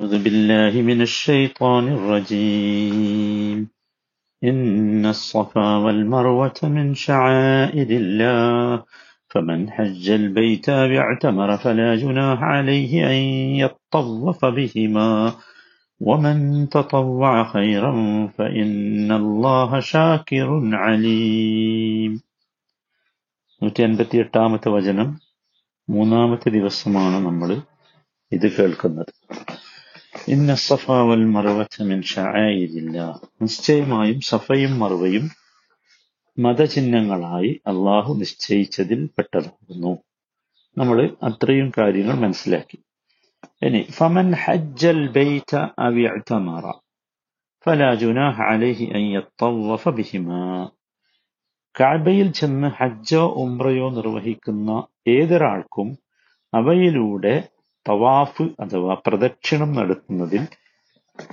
أعوذ بالله من الشيطان الرجيم إن الصفا والمروة من شعائر الله فمن حج البيت أو اعتمر فلا جناح عليه أن يطوف بهما ومن تطوع خيرا فإن الله شاكر عليم നൂറ്റി അൻപത്തി എട്ടാമത്തെ വചനം മൂന്നാമത്തെ ദിവസമാണ് നമ്മൾ ഇത് കേൾക്കുന്നത് ഇന്ന വൽ മറുവച്ച മിൻ ഷആയിരില്ല നിശ്ചയമായും സഫയും മറുവയും മതചിഹ്നങ്ങളായി അള്ളാഹു നിശ്ചയിച്ചതിൽ പെട്ടതാകുന്നു. നമ്മൾ അത്രയും കാര്യങ്ങൾ മനസ്സിലാക്കി. ഇനി ഫമൻ ഹജ്ജൽ ബൈത ഫലാ അലൈഹി അൻ ബിഹിമാ. കഅബയിൽ ചെന്ന് ഹജ്ജോ ഉംറയോ നിർവഹിക്കുന്ന ഏതൊരാൾക്കും അവയിലൂടെ തവാഫ് അഥവാ പ്രദക്ഷിണം നടത്തുന്നതിൽ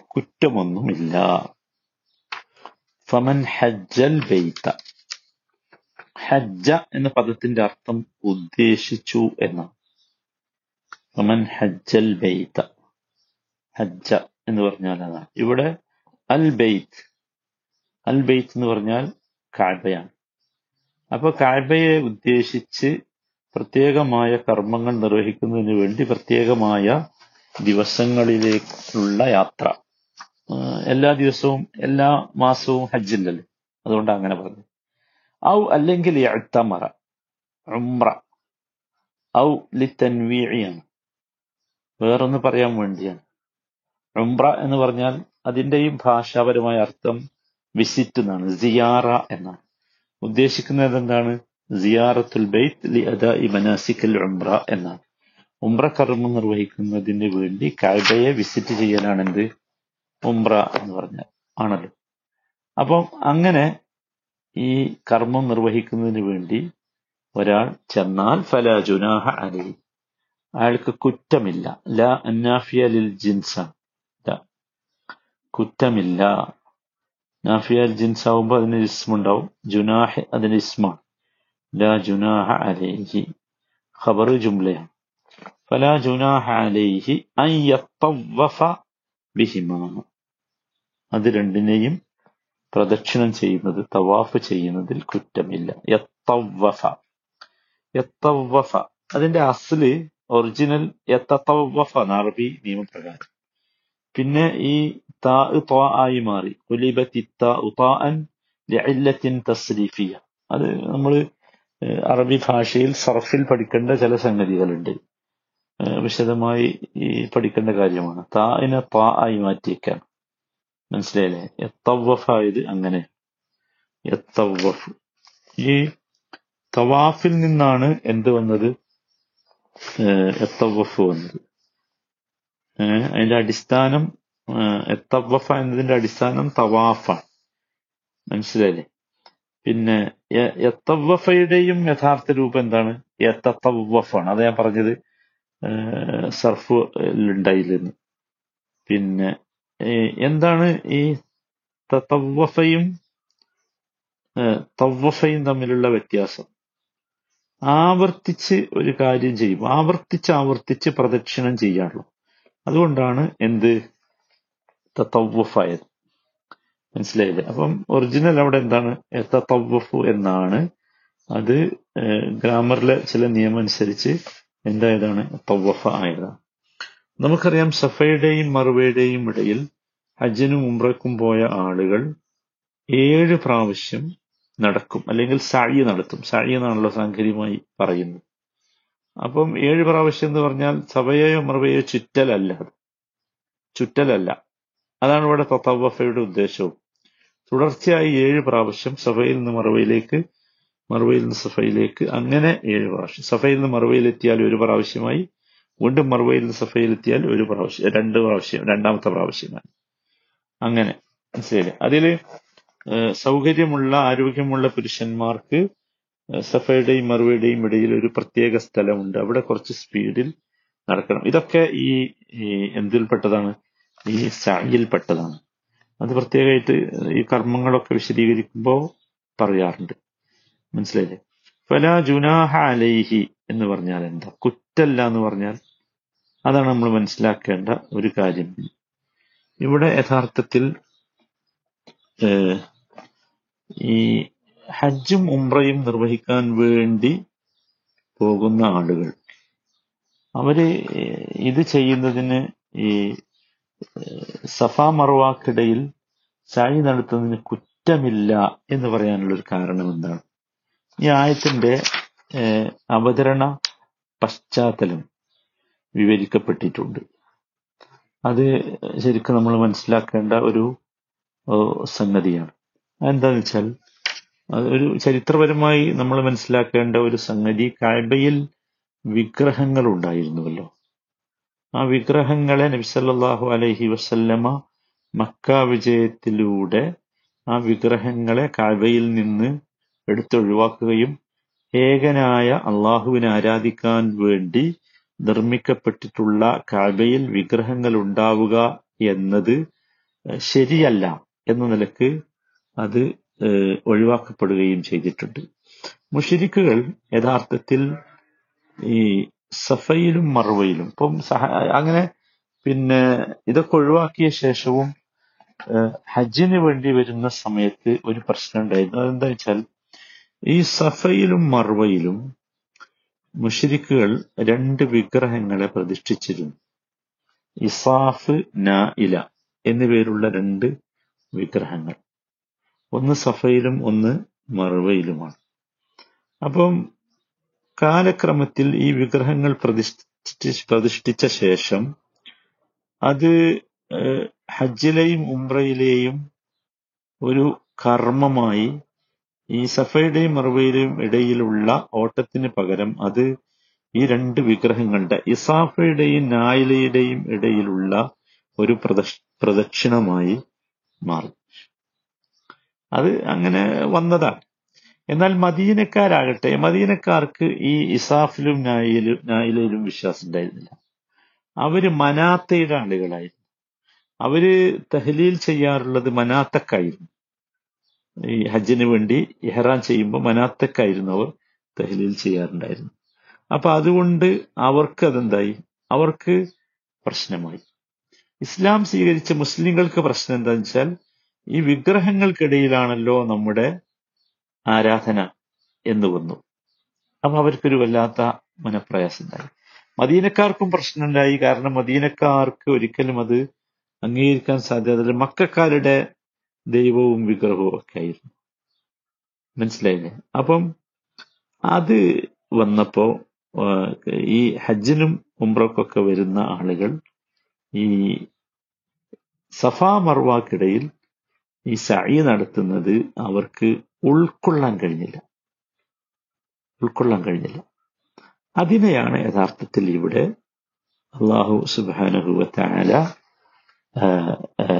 കുറ്റമൊന്നുമില്ല. ഫമൻ ഹജ്ജൽ ബെയ്ത്ത ഹജ്ജ എന്ന പദത്തിന്റെ അർത്ഥം ഉദ്ദേശിച്ചു എന്നാണ്. ഫമൻ ഹജ്ജൽ ബെയ്ത്ത ഹജ്ജ എന്ന് പറഞ്ഞാൽ അതാണ് ഇവിടെ അൽ ബെയ്ത്ത് അൽ ബെയ്ത്ത് എന്ന് പറഞ്ഞാൽ കാഴ്ബയാണ്. അപ്പൊ കാഴ്ബയെ ഉദ്ദേശിച്ച് പ്രത്യേകമായ കർമ്മങ്ങൾ നിർവഹിക്കുന്നതിന് വേണ്ടി പ്രത്യേകമായ ദിവസങ്ങളിലേക്കുള്ള യാത്ര. എല്ലാ ദിവസവും എല്ലാ മാസവും ഹജ്ജില്ലല്ലേ? അതുകൊണ്ട് അങ്ങനെ പറഞ്ഞു ഔ അല്ലെങ്കിൽ എഴുത്തമറ ഉമ്ര ഔ ലിത്തൻവീഴിയാണ് വേറൊന്ന് പറയാൻ വേണ്ടിയാണ്. ഉംറ എന്ന് പറഞ്ഞാൽ അതിന്റെയും ഭാഷാപരമായ അർത്ഥം വിസിറ്റ് എന്നാണ് സിയാറ എന്നാണ്. ഉദ്ദേശിക്കുന്നത് എന്താണ്? സിയാറത്തുൽ ബൈത്ത് ലി അദാഇ മനാസിക്കൽ ഉംറ എന്നാണ്. ഉംറ കർമ്മം നിർവഹിക്കുന്നതിന് വേണ്ടി കാഴ്ബയെ വിസിറ്റ് ചെയ്യാനാണ് എന്ത്? ഉംറ എന്ന് പറഞ്ഞാൽ ആണല്ലോ. അപ്പം അങ്ങനെ ഈ കർമ്മം നിർവഹിക്കുന്നതിന് വേണ്ടി ഒരാൾ ചെന്നാൽ ഫല ജുനാഹ അലി അയാൾക്ക് കുറ്റമില്ല. ല അന്നാഫിയ ലിൽ ജിൻസ. കുറ്റമില്ല. നാഫിയ ജിൻസ് ആവുമ്പോൾ അതിന് ഇസ്മുണ്ടാവും. ജുനാഹ് അതിന് ഇസ്മാണ്. ലാ ജുനാഹ അലൈഹി ഖബർ ജുംലയാണ് ഫലാ ജുനാഹ അലൈഹി അൻ യത്തവഫ ബിഹിമാ അത് രണ്ടിനെയും പ്രദക്ഷിണം ചെയ്യുന്നത് തവാഫ് ചെയ്യുന്നതിൽ കുറ്റമില്ല. യത്തവഫ യത്തവഫ അതിന്റെ അസ്ല് ഒറിജിനൽ യത്തവഫ അറബി നിയമപ്രകാരം. പിന്നെ ഈ താ ത്വാ ആയി മാറി. കുലിബത്തി താൻ ലിഅല്ലത്തിൻ തസ്രീഫിയ അത് നമ്മൾ അറബി ഭാഷയിൽ സർഫിൽ പഠിക്കേണ്ട ചില സംഗതികളുണ്ട്. വിശദമായി പഠിക്കേണ്ട കാര്യമാണ്. താഇനെ താ ആയി മാറ്റിയേക്കാം. മനസ്സിലായില്ലേ? എത്തവഫ് ആയത് അങ്ങനെ. എത്തവഫ് ഈ തവാഫിൽ നിന്നാണ് എന്ത് വന്നത്? എത്തവഫ് വന്നത്. അതിന്റെ അടിസ്ഥാനം എത്തവഫ എന്നതിന്റെ അടിസ്ഥാനം തവാഫാണ്. മനസ്സിലായില്ലേ? പിന്നെ എത്തവഫയുടെയും യഥാർത്ഥ രൂപം എന്താണ്? എത്തവഫാണ് അത് ഞാൻ പറഞ്ഞത്. സർഫ് ഉണ്ടായില്ലെന്ന് പിന്നെ എന്താണ് ഈ തവഫയും തവഫയും തമ്മിലുള്ള വ്യത്യാസം? ആവർത്തിച്ച് ഒരു കാര്യം ചെയ്യും. ആവർത്തിച്ച് ആവർത്തിച്ച് പ്രദക്ഷിണം ചെയ്യാറുള്ളൂ. അതുകൊണ്ടാണ് എന്ത്? തവഫായത് മനസ്സിലായില്ലേ? അപ്പം ഒറിജിനൽ അവിടെ എന്താണ്? തവഫു എന്നാണ്. അത് ഗ്രാമറിലെ ചില നിയമം അനുസരിച്ച് എന്തായതാണ്? തവഫ ആയതാണ്. നമുക്കറിയാം സഫയുടെയും മറുവയുടെയും ഇടയിൽ ഹജ്ജിനും ഉംറക്കും പോയ ആളുകൾ ഏഴ് പ്രാവശ്യം നടക്കും. അല്ലെങ്കിൽ സാഴി നടത്തും. സാഴി എന്നാണല്ലോ സാങ്കേതികമായി പറയുന്നത്. അപ്പം ഏഴ് പ്രാവശ്യം എന്ന് പറഞ്ഞാൽ സഭയെയോ മറുവയോ ചുറ്റലല്ല ചുറ്റലല്ല. അതാണ് ഇവിടെ തത്തവഫയുടെ ഉദ്ദേശവും. തുടർച്ചയായി ഏഴ് പ്രാവശ്യം സഫയിൽ നിന്ന് മറുവയിലേക്ക് മറുവയിൽ നിന്ന് സഫയിലേക്ക് അങ്ങനെ ഏഴ് പ്രാവശ്യം. സഫയിൽ നിന്ന് മറുവയിലെത്തിയാൽ ഒരു പ്രാവശ്യമായി വീണ്ടും മറുവയിൽ നിന്ന് സഫയിലെത്തിയാൽ ഒരു പ്രാവശ്യം രണ്ട് പ്രാവശ്യം രണ്ടാമത്തെ പ്രാവശ്യമായി. അങ്ങനെ മനസ്സിലായില്ലേ അതിൽ സൗകര്യമുള്ള ആരോഗ്യമുള്ള പുരുഷന്മാർക്ക് സഫയുടെയും മറുവയുടെയും ഇടയിൽ ഒരു പ്രത്യേക സ്ഥലമുണ്ട്. അവിടെ കുറച്ച് സ്പീഡിൽ നടക്കണം. ഇതൊക്കെ ഈ എന്തിൽപ്പെട്ടതാണ്? ഈ സായിൽപ്പെട്ടതാണ് അത് പ്രത്യേകമായിട്ട് ഈ കർമ്മങ്ങളൊക്കെ വിശദീകരിക്കുമ്പോൾ പറയാറുണ്ട്. മനസ്സിലായില്ലേ? ഫല ജുനാഹ അലൈഹി എന്ന് പറഞ്ഞാൽ എന്താ? കുറ്റല്ല എന്ന് പറഞ്ഞാൽ അതാണ് നമ്മൾ മനസ്സിലാക്കേണ്ട ഒരു കാര്യം. ഇവിടെ യഥാർത്ഥത്തിൽ ഈ ഹജ്ജും ഉംറയും നിർവഹിക്കാൻ വേണ്ടി പോകുന്ന ആളുകൾ. അവർ ഇത് ചെയ്യുന്നതിന് ഈ സഫ മറുവാക്കിടയിൽ സായി നടത്തുന്നതിന് കുറ്റമില്ല എന്ന് പറയാനുള്ള ഒരു കാരണം എന്താണ്? ഈ ആയത്തിന്റെ അവതരണ പശ്ചാത്തലം വിവരിക്കപ്പെട്ടിട്ടുണ്ട്. അത് ശരിക്കും നമ്മൾ മനസ്സിലാക്കേണ്ട ഒരു സംഗതിയാണ്. എന്താന്ന് വെച്ചാൽ ഒരു ചരിത്രപരമായി നമ്മൾ മനസ്സിലാക്കേണ്ട ഒരു സംഗതി കാഴ്ബയിൽ വിഗ്രഹങ്ങൾ ഉണ്ടായിരുന്നുവല്ലോ ആ വിഗ്രഹങ്ങളെ നബിസല്ലാഹു അലൈഹി വസല്ലമ മക്ക വിജയത്തിലൂടെ ആ വിഗ്രഹങ്ങളെ കാഴ്ബയിൽ നിന്ന് എടുത്തൊഴിവാക്കുകയും ഏകനായ അള്ളാഹുവിനെ ആരാധിക്കാൻ വേണ്ടി നിർമ്മിക്കപ്പെട്ടിട്ടുള്ള കാഴ്ബയിൽ വിഗ്രഹങ്ങൾ ഉണ്ടാവുക എന്നത് ശരിയല്ല എന്ന നിലയ്ക്ക് അത് ഒഴിവാക്കപ്പെടുകയും ചെയ്തിട്ടുണ്ട്. മുഷിരിക്കുകൾ യഥാർത്ഥത്തിൽ ഈ സഫയിലും മറുവയിലും ഇപ്പം അങ്ങനെ പിന്നെ ഇതൊക്കെ ഒഴിവാക്കിയ ശേഷവും ഹജ്ജിന് വേണ്ടി വരുന്ന സമയത്ത് ഒരു പ്രശ്നം ഉണ്ടായിരുന്നു. അതെന്താ വെച്ചാൽ ഈ സഫയിലും മറുവയിലും മുഷിരിക്കുകൾ രണ്ട് വിഗ്രഹങ്ങളെ പ്രതിഷ്ഠിച്ചിരുന്നു. ഇസാഫ് നാ ഇല എന്നിവയിലുള്ള രണ്ട് വിഗ്രഹങ്ങൾ. ഒന്ന് സഫയിലും ഒന്ന് മറുവയിലുമാണ് അപ്പം കാലക്രമത്തിൽ ഈ വിഗ്രഹങ്ങൾ പ്രതിഷ്ഠി പ്രതിഷ്ഠിച്ച ശേഷം അത് ഹജ്ജിലെയും ഉംറയിലെയും ഒരു കർമ്മമായി ഈ സഫയുടെയും മറുവയിലെയും ഇടയിലുള്ള ഓട്ടത്തിന് പകരം അത് ഈ രണ്ട് വിഗ്രഹങ്ങളുടെ ഇസാഫയുടെയും നായിലയുടെയും ഇടയിലുള്ള ഒരു പ്രദക്ഷ പ്രദക്ഷിണമായി മാറി. അത് അങ്ങനെ വന്നതാണ്. എന്നാൽ മദീനക്കാരാകട്ടെ മദീനക്കാർക്ക് ഈ ഇസാഫിലും നായിലും നായിലയിലും വിശ്വാസം ഉണ്ടായിരുന്നില്ല. അവർ മനാത്തയുടെ ആളുകളായിരുന്നു. അവർ തഹ്ലീൽ ചെയ്യാറുള്ളത് മനാത്തക്കായിരുന്നു. ഈ ഹജ്ജിന് വേണ്ടി ഇഹ്റാൻ ചെയ്യുമ്പോൾ മനാത്തക്കായിരുന്നു അവർ തഹ്ലീൽ ചെയ്യാറുണ്ടായിരുന്നു അപ്പൊ അതുകൊണ്ട് അവർക്ക് അതെന്തായി? അവർക്ക് പ്രശ്നമായി. ഇസ്ലാം സ്വീകരിച്ച മുസ്ലിങ്ങൾക്ക് പ്രശ്നം എന്താണെന്ന് വെച്ചാൽ ഈ വിഗ്രഹങ്ങൾക്കിടയിലാണല്ലോ നമ്മുടെ ആരാധന എന്ന് വന്നു. അപ്പൊ അവർക്കൊരു വല്ലാത്ത മനപ്രയാസമുണ്ടായി മദീനക്കാർക്കും പ്രശ്നമുണ്ടായി കാരണം മദീനക്കാർക്ക് ഒരിക്കലും അത് അംഗീകരിക്കാൻ സാധ്യതയില്ല. മക്കാരുടെ ദൈവവും വിഗ്രഹവും ഒക്കെ ആയിരുന്നു. മനസ്സിലായില്ലേ? അപ്പം അത് വന്നപ്പോ ഈ ഹജ്ജിനും ഉംറക്കൊക്കെ വരുന്ന ആളുകൾ ഈ സഫാ മർവാക്കിടയിൽ ഈ സായി നടത്തുന്നത് അവർക്ക് ഉൾക്കൊള്ളാൻ കഴിഞ്ഞില്ല. ഉൾക്കൊള്ളാൻ കഴിഞ്ഞില്ല. അതിനെയാണ് യഥാർത്ഥത്തിൽ ഇവിടെ അള്ളാഹു സുബാനുഭവത്താല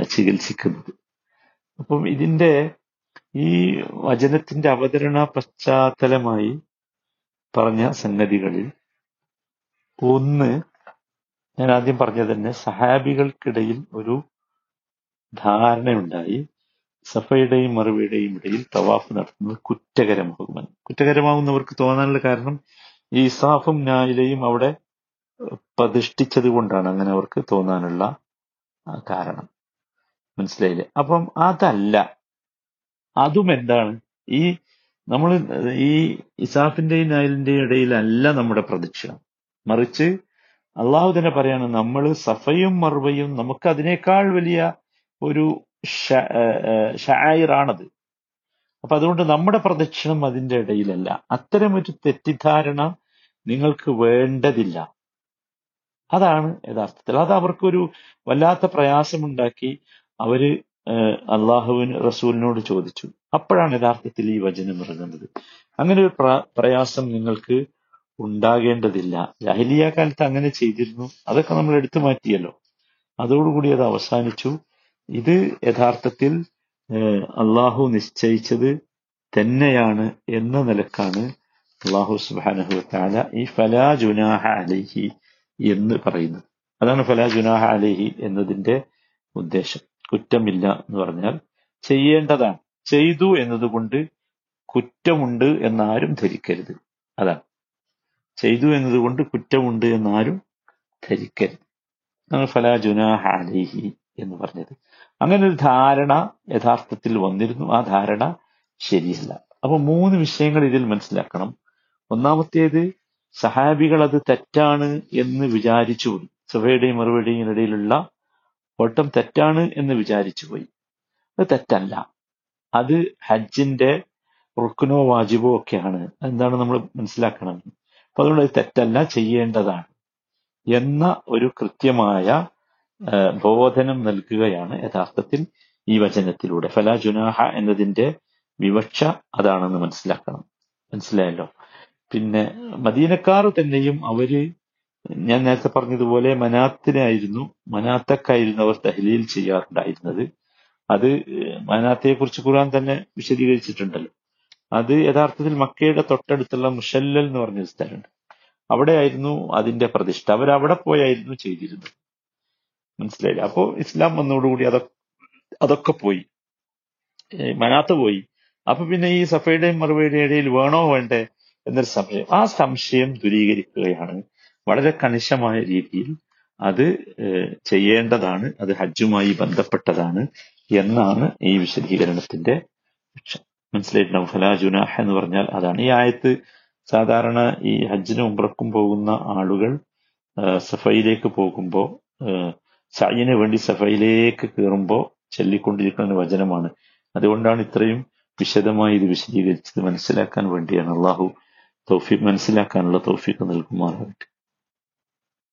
ചികിത്സിക്കുന്നത്. അപ്പം ഇതിന്റെ ഈ വചനത്തിന്റെ അവതരണ പശ്ചാത്തലമായി പറഞ്ഞ സംഗതികളിൽ ഒന്ന് ഞാൻ ആദ്യം പറഞ്ഞത് തന്നെ സഹാബികൾക്കിടയിൽ ഒരു ധാരണയുണ്ടായി. സഫയുടെയും മറുവയുടെയും ഇടയിൽ തവാഫ് നടത്തുന്നത് കുറ്റകരമാകുമെന്ന്. കുറ്റകരമാകുന്നവർക്ക് തോന്നാനുള്ള കാരണം ഈ ഇസാഫും നായിലയും അവിടെ പ്രതിഷ്ഠിച്ചത് കൊണ്ടാണ് അങ്ങനെ അവർക്ക് തോന്നാനുള്ള കാരണം. മനസ്സിലായില്ലേ? അപ്പം അതല്ല. അതും എന്താണ് ഈ നമ്മൾ ഈ ഇസാഫിന്റെയും നായലിന്റെയും ഇടയിലല്ല നമ്മുടെ പ്രതീക്ഷ മറിച്ച് അള്ളാഹു തന്നെ പറയാണ് നമ്മൾ സഫയും മറുവയും നമുക്ക് അതിനേക്കാൾ വലിയ ഒരു ഷായിറാണത് അപ്പൊ അതുകൊണ്ട് നമ്മുടെ പ്രദക്ഷിണം അതിന്റെ ഇടയിലല്ല. അത്തരമൊരു തെറ്റിദ്ധാരണ നിങ്ങൾക്ക് വേണ്ടതില്ല. അതാണ് യഥാർത്ഥത്തിൽ. അത് അവർക്കൊരു വല്ലാത്ത പ്രയാസമുണ്ടാക്കി അവർ അള്ളാഹുവിന് റസൂലിനോട് ചോദിച്ചു. അപ്പോഴാണ് യഥാർത്ഥത്തിൽ ഈ വചനം ഇറങ്ങുന്നത്. അങ്ങനെ ഒരു പ്രയാസം നിങ്ങൾക്ക് ഉണ്ടാകേണ്ടതില്ല. ജാഹിലിയ കാലത്ത് അങ്ങനെ ചെയ്തിരുന്നു. അതൊക്കെ നമ്മൾ എടുത്തു മാറ്റിയല്ലോ. അതോടുകൂടി അത് അവസാനിച്ചു. ഇത് യഥാർത്ഥത്തിൽ അള്ളാഹു നിശ്ചയിച്ചത് തന്നെയാണ് എന്ന നിലക്കാണ് അള്ളാഹു സുബാനഹു താല ഈ ഫലാ ജുനാഹ അലൈഹി എന്ന് പറയുന്നത്. അതാണ് ഫലാ ജുനാഹ അലൈഹി എന്നതിന്റെ ഉദ്ദേശം. കുറ്റമില്ല എന്ന് പറഞ്ഞാൽ ചെയ്യേണ്ടതാണ്. ചെയ്തു എന്നതുകൊണ്ട് കുറ്റമുണ്ട് എന്നാരും ധരിക്കരുത്. അതാണ്. ചെയ്തു എന്നതുകൊണ്ട് കുറ്റമുണ്ട് എന്നാരും ധരിക്കരുത്. അതാണ് ഫലാ ജുനാഹ അലൈഹി എന്ന് പറഞ്ഞത്. അങ്ങനെ ഒരു ധാരണ യഥാർത്ഥത്തിൽ വന്നിരുന്നു. ആ ധാരണ ശരിയല്ല. അപ്പൊ മൂന്ന് വിഷയങ്ങൾ ഇതിൽ മനസ്സിലാക്കണം. ഒന്നാമത്തേത് സഹാബികൾ അത് തെറ്റാണ് എന്ന് വിചാരിച്ചു പോയി. സഭയുടെയും മറുപടിയും ഇടയിലുള്ള ഓട്ടം തെറ്റാണ് എന്ന് വിചാരിച്ചു പോയി. അത് തെറ്റല്ല. അത് ഹജ്ജിന്റെ റുക്കുനോ വാജിബോ ഒക്കെയാണ്. എന്താണ് നമ്മൾ മനസ്സിലാക്കണം? അപ്പൊ അതുകൊണ്ട് അത് തെറ്റല്ല ചെയ്യേണ്ടതാണ് എന്ന ഒരു കൃത്യമായ ബോധനം നൽകുകയാണ് യഥാർത്ഥത്തിൽ ഈ വചനത്തിലൂടെ. ഫല ജുനാഹ എന്നതിന്റെ വിവക്ഷ അതാണെന്ന് മനസ്സിലാക്കണം. മനസ്സിലായല്ലോ? പിന്നെ മദീനക്കാർ തന്നെയും അവർ ഞാൻ നേരത്തെ പറഞ്ഞതുപോലെ മനാത്തിനായിരുന്നു മനാത്തക്കായിരുന്നു അവർ തഹ്ലീൽ ചെയ്യാറുണ്ടായിരുന്നത്. അത് മനാത്തയെ കുറിച്ച് ഖുർആൻ തന്നെ വിശദീകരിച്ചിട്ടുണ്ടല്ലോ. അത് യഥാർത്ഥത്തിൽ മക്കയുടെ തൊട്ടടുത്തുള്ള മുഷല്ലൽ എന്ന് പറഞ്ഞൊരു സ്ഥലമുണ്ട്. അവിടെയായിരുന്നു അതിന്റെ പ്രതിഷ്ഠ. അവരവിടെ പോയായിരുന്നു ചെയ്തിരുന്നത്. മനസ്സിലായില്ല? അപ്പോ ഇസ്ലാം വന്നതോടുകൂടി അതൊക്കെ അതൊക്കെ പോയി. മനാത്ത് പോയി. അപ്പൊ പിന്നെ ഈ സഫയുടെയും മറുപടിയുടെ ഇടയിൽ വേണോ വേണ്ടേ എന്നൊരു സംശയം. ആ സംശയം ദൂരീകരിക്കുകയാണ്. വളരെ കണിശമായ രീതിയിൽ അത് ചെയ്യേണ്ടതാണ്. അത് ഹജ്ജുമായി ബന്ധപ്പെട്ടതാണ് എന്നാണ് ഈ വിശദീകരണത്തിന്റെ മനസ്സിലായിട്ടുണ്ടാവും ഫലാ ജുനാഹ് എന്ന് പറഞ്ഞാൽ അതാണ്. ഈ ആയത്ത് സാധാരണ ഈ ഹജ്ജിനും ഉംറക്കും പോകുന്ന ആളുകൾ സഫയിലേക്ക് പോകുമ്പോൾ സയ്യിന് വേണ്ടി സഫയിലേക്ക് കയറുമ്പോൾ ചൊല്ലിക്കൊണ്ടിരിക്കുന്ന വചനമാണ്. അതുകൊണ്ടാണ് ഇത്രയും വിശദമായി ഇത് വിശദീകരിച്ചത് മനസ്സിലാക്കാൻ വേണ്ടിയാണ്. അള്ളാഹു തൗഫീഖ് മനസ്സിലാക്കാനുള്ള തൗഫീഖ് നൽകുമാറാകട്ടെ.